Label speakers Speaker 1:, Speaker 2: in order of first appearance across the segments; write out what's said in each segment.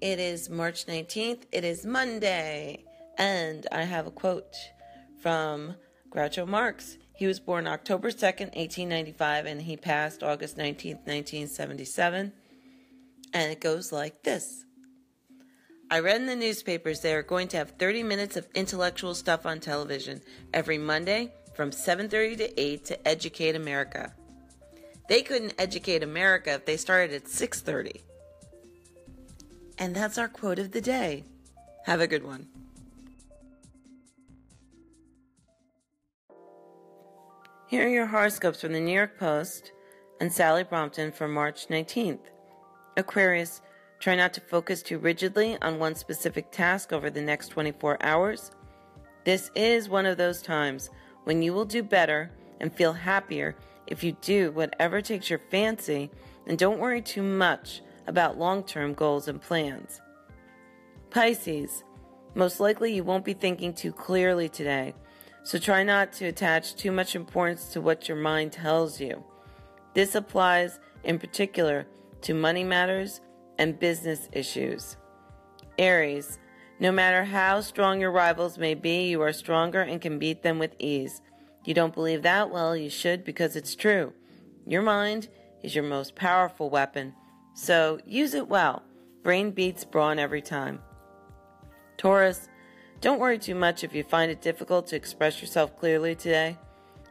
Speaker 1: It is March 19th. It is Monday. And I have a quote from Groucho Marx. He was born October 2nd, 1895, and he passed August 19th, 1977. And it goes like this I read in the newspapers they are going to have 30 minutes of intellectual stuff on television every Monday from 7:30 to 8 to educate America. They couldn't educate America if they started at 6:30. And that's our quote of the day. Have a good one. Here are your horoscopes from the New York Post and Sally Brompton for March 19th. Aquarius, try not to focus too rigidly on one specific task over the next 24 hours. This is one of those times when you will do better and feel happier if you do whatever takes your fancy and don't worry too much about long term goals and plans. Pisces, most likely you won't be thinking too clearly today, so try not to attach too much importance to what your mind tells you. This applies in particular to money matters and business issues. Aries, no matter how strong your rivals may be, you are stronger and can beat them with ease. You don't believe that? Well, you should because it's true. Your mind is your most powerful weapon, so use it well. Brain beats brawn every time. Taurus, don't worry too much if you find it difficult to express yourself clearly today.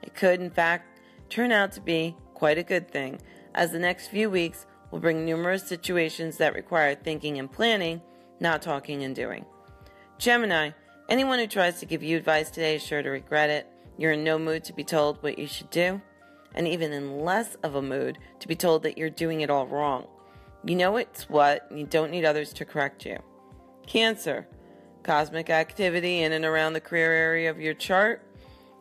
Speaker 1: It could, in fact, turn out to be quite a good thing, as the next few weeks will bring numerous situations that require thinking and planning, not talking and doing. Gemini, anyone who tries to give you advice today is sure to regret it. You're in no mood to be told what you should do, and even in less of a mood to be told that you're doing it all wrong. You know it's what, and you don't need others to correct you. Cancer, cosmic activity in and around the career area of your chart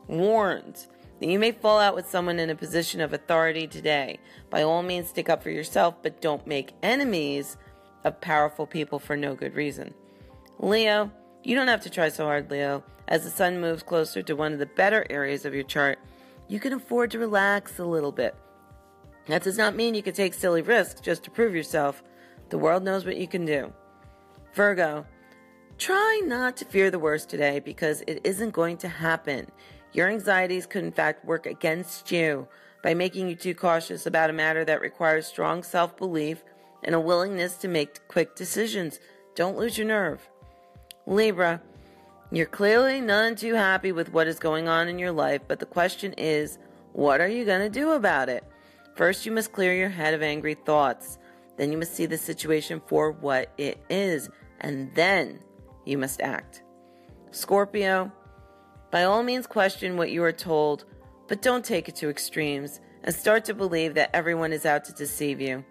Speaker 1: warns that you may fall out with someone in a position of authority today. By all means, stick up for yourself, but don't make enemies of powerful people for no good reason. Leo, you don't have to try so hard, Leo. As the sun moves closer to one of the better areas of your chart, you can afford to relax a little bit. That does not mean you can take silly risks just to prove yourself. The world knows what you can do. Virgo, try not to fear the worst today because it isn't going to happen. Your anxieties could, in fact, work against you by making you too cautious about a matter that requires strong self belief and a willingness to make quick decisions. Don't lose your nerve. Libra, you're clearly none too happy with what is going on in your life, but the question is, what are you going to do about it? First, you must clear your head of angry thoughts. Then you must see the situation for what it is, and then you must act. Scorpio, by all means question what you are told, but don't take it to extremes and start to believe that everyone is out to deceive you.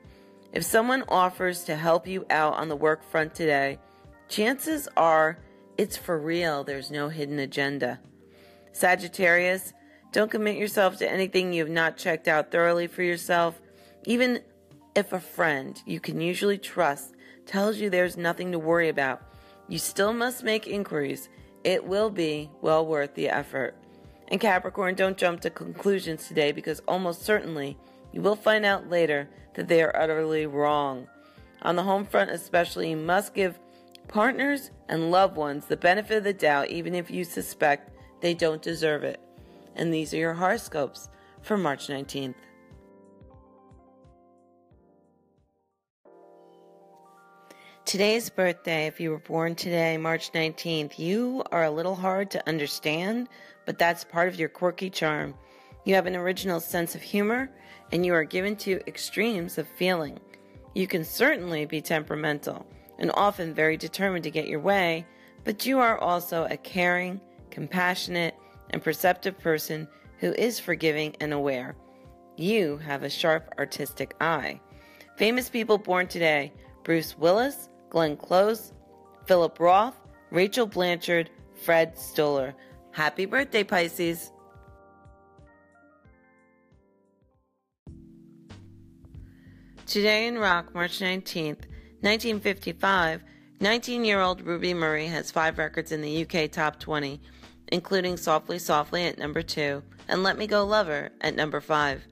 Speaker 1: If someone offers to help you out on the work front today, chances are it's for real, there's no hidden agenda. Sagittarius, don't commit yourself to anything you have not checked out thoroughly for yourself. Even if a friend you can usually trust tells you there's nothing to worry about, you still must make inquiries. It will be well worth the effort. And Capricorn, don't jump to conclusions today because almost certainly you will find out later that they are utterly wrong. On the home front, especially, you must give partners and loved ones the benefit of the doubt, even if you suspect they don't deserve it and these are your horoscopes for March 19th. Today's birthday, if you were born today, March 19th, you are a little hard to understand, but that's part of your quirky charm. You have an original sense of humor, and you are given to extremes of feeling. You can certainly be temperamental and often very determined to get your way, but you are also a caring, compassionate, and perceptive person who is forgiving and aware. You have a sharp artistic eye. Famous people born today Bruce Willis, Glenn Close, Philip Roth, Rachel Blanchard, Fred Stoller. Happy birthday, Pisces! Today in rock, March 19th, 1955, 19 year old Ruby Murray has five records in the UK Top 20 including Softly Softly at number 2 and Let Me Go Lover at number 5.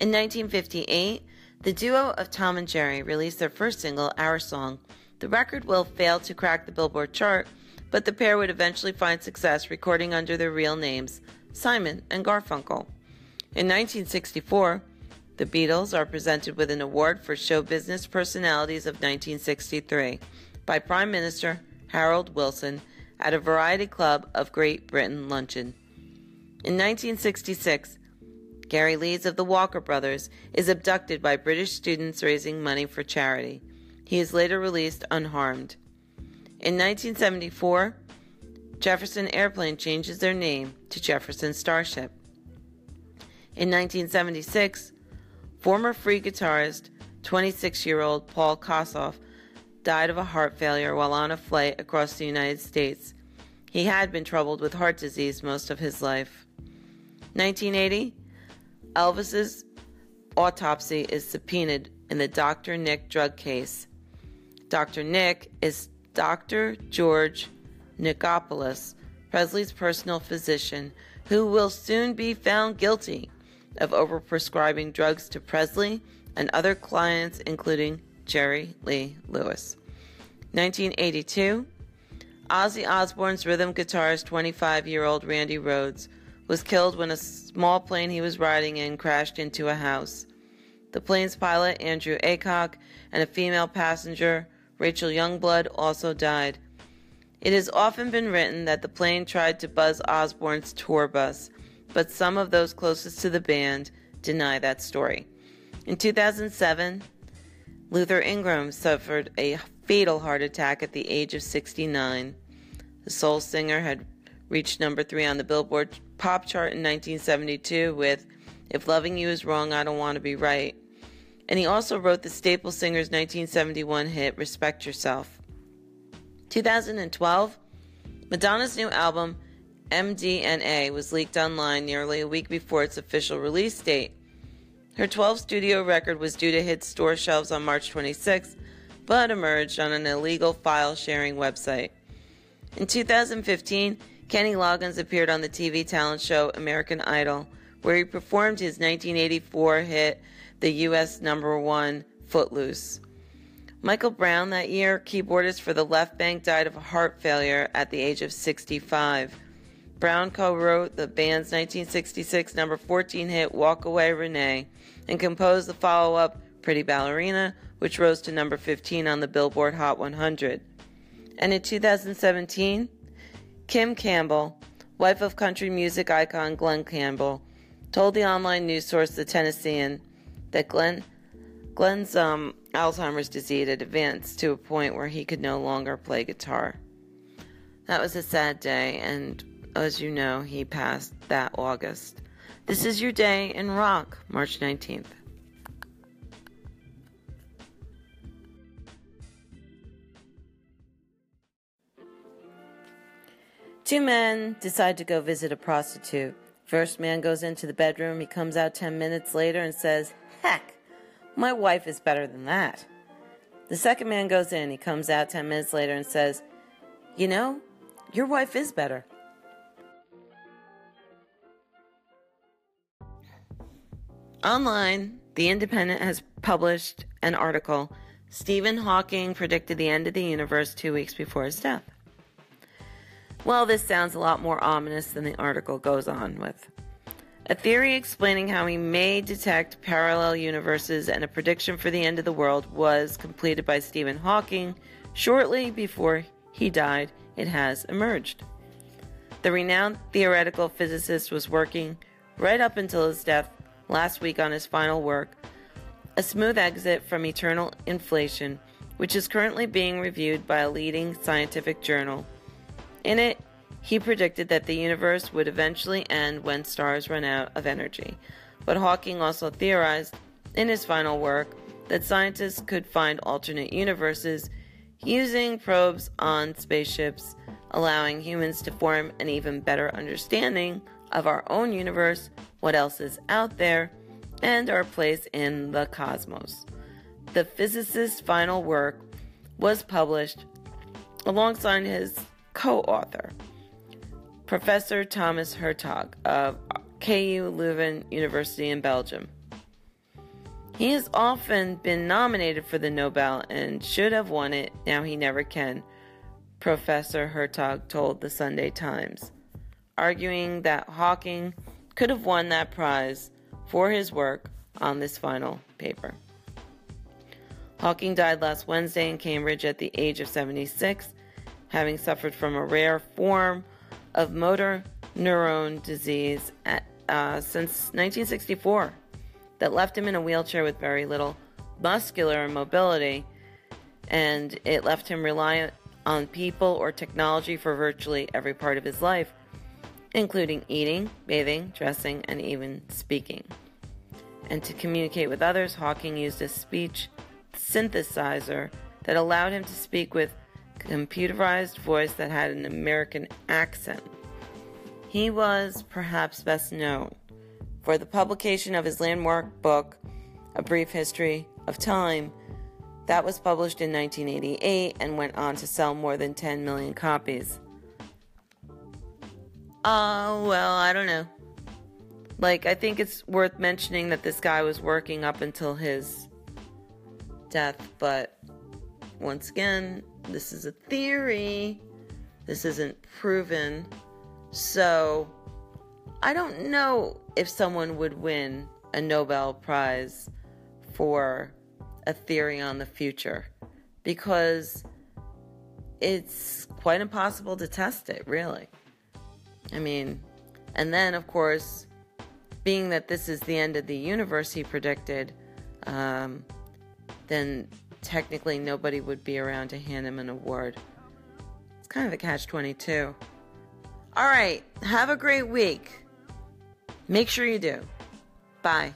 Speaker 1: In 1958, The duo of Tom and Jerry released their first single, Our Song. The record will fail to crack the Billboard chart, but the pair would eventually find success recording under their real names, Simon and Garfunkel. In 1964, the Beatles are presented with an award for show business personalities of 1963 by Prime Minister Harold Wilson at a Variety Club of Great Britain luncheon. In 1966, Gary Leeds of the Walker Brothers is abducted by British students raising money for charity. He is later released unharmed. In 1974, Jefferson Airplane changes their name to Jefferson Starship. In 1976, former free guitarist, 26 year old Paul Kossoff, died of a heart failure while on a flight across the United States. He had been troubled with heart disease most of his life. 1980, Elvis's autopsy is subpoenaed in the Dr. Nick drug case. Dr. Nick is Dr. George Nichopoulos, Presley's personal physician, who will soon be found guilty of overprescribing drugs to Presley and other clients, including Jerry Lee Lewis. 1982, Ozzy Osbourne's rhythm guitarist, 25 year old Randy Rhoads, was killed when a small plane he was riding in crashed into a house. The plane's pilot, Andrew Aycock, and a female passenger, Rachel Youngblood, also died. It has often been written that the plane tried to buzz Osbourne's tour bus, but some of those closest to the band deny that story. In 2007, Luther Ingram suffered a fatal heart attack at the age of 69. The soul singer had reached number three on the Billboard pop chart in 1972 with If Loving You Is Wrong, I Don't Want to Be Right. And he also wrote the Staple Singers 1971 hit Respect Yourself. 2012, Madonna's new album, MDNA, was leaked online nearly a week before its official release date. Her 12th studio record was due to hit store shelves on March 26, but emerged on an illegal file sharing website. In 2015, Kenny Loggins appeared on the TV talent show American Idol, where he performed his 1984 hit, the U.S. number one, Footloose. Michael Brown, that year, keyboardist for the Left Banke, died of heart failure at the age of 65. Brown co wrote the band's 1966 number 14 hit Walk Away Renee and composed the follow up Pretty Ballerina, which rose to number 15 on the Billboard Hot 100. And in 2017, Kim Campbell, wife of country music icon Glen Campbell, told the online news source The Tennessean that Glen Glen's um, Alzheimer's disease had advanced to a point where he could no longer play guitar. That was a sad day, and as you know, he passed that August. This is your day in rock, March 19th. Two men decide to go visit a prostitute. First man goes into the bedroom. He comes out 10 minutes later and says, Heck, my wife is better than that. The second man goes in. He comes out 10 minutes later and says, You know, your wife is better. Online, The Independent has published an article. Stephen Hawking predicted the end of the universe two weeks before his death. Well, this sounds a lot more ominous than the article goes on with. A theory explaining how we may detect parallel universes and a prediction for the end of the world was completed by Stephen Hawking shortly before he died. It has emerged. The renowned theoretical physicist was working right up until his death last week on his final work, A Smooth Exit from Eternal Inflation, which is currently being reviewed by a leading scientific journal. In it, he predicted that the universe would eventually end when stars run out of energy. But Hawking also theorized in his final work that scientists could find alternate universes using probes on spaceships, allowing humans to form an even better understanding of our own universe, what else is out there, and our place in the cosmos. The physicist's final work was published alongside his co author, Professor Thomas Hertog of KU Leuven University in Belgium. He has often been nominated for the Nobel and should have won it. Now he never can, Professor Hertog told the Sunday Times, arguing that Hawking could have won that prize for his work on this final paper. Hawking died last Wednesday in Cambridge at the age of 76, having suffered from a rare form of motor neuron disease at, uh, since 1964 that left him in a wheelchair with very little muscular mobility, and it left him reliant on people or technology for virtually every part of his life, including eating, bathing, dressing, and even speaking. And to communicate with others, Hawking used a speech synthesizer that allowed him to speak with a computerized voice that had an American accent. He was perhaps best known for the publication of his landmark book, A Brief History of Time, that was published in 1988 and went on to sell more than 10 million copies. Uh, well, I don't know. Like, I think it's worth mentioning that this guy was working up until his death, but once again, this is a theory. This isn't proven. So, I don't know if someone would win a Nobel Prize for a theory on the future because it's quite impossible to test it, really. I mean, and then, of course, being that this is the end of the universe he predicted, um, then technically nobody would be around to hand him an award. It's kind of a catch 22. All right, have a great week. Make sure you do. Bye.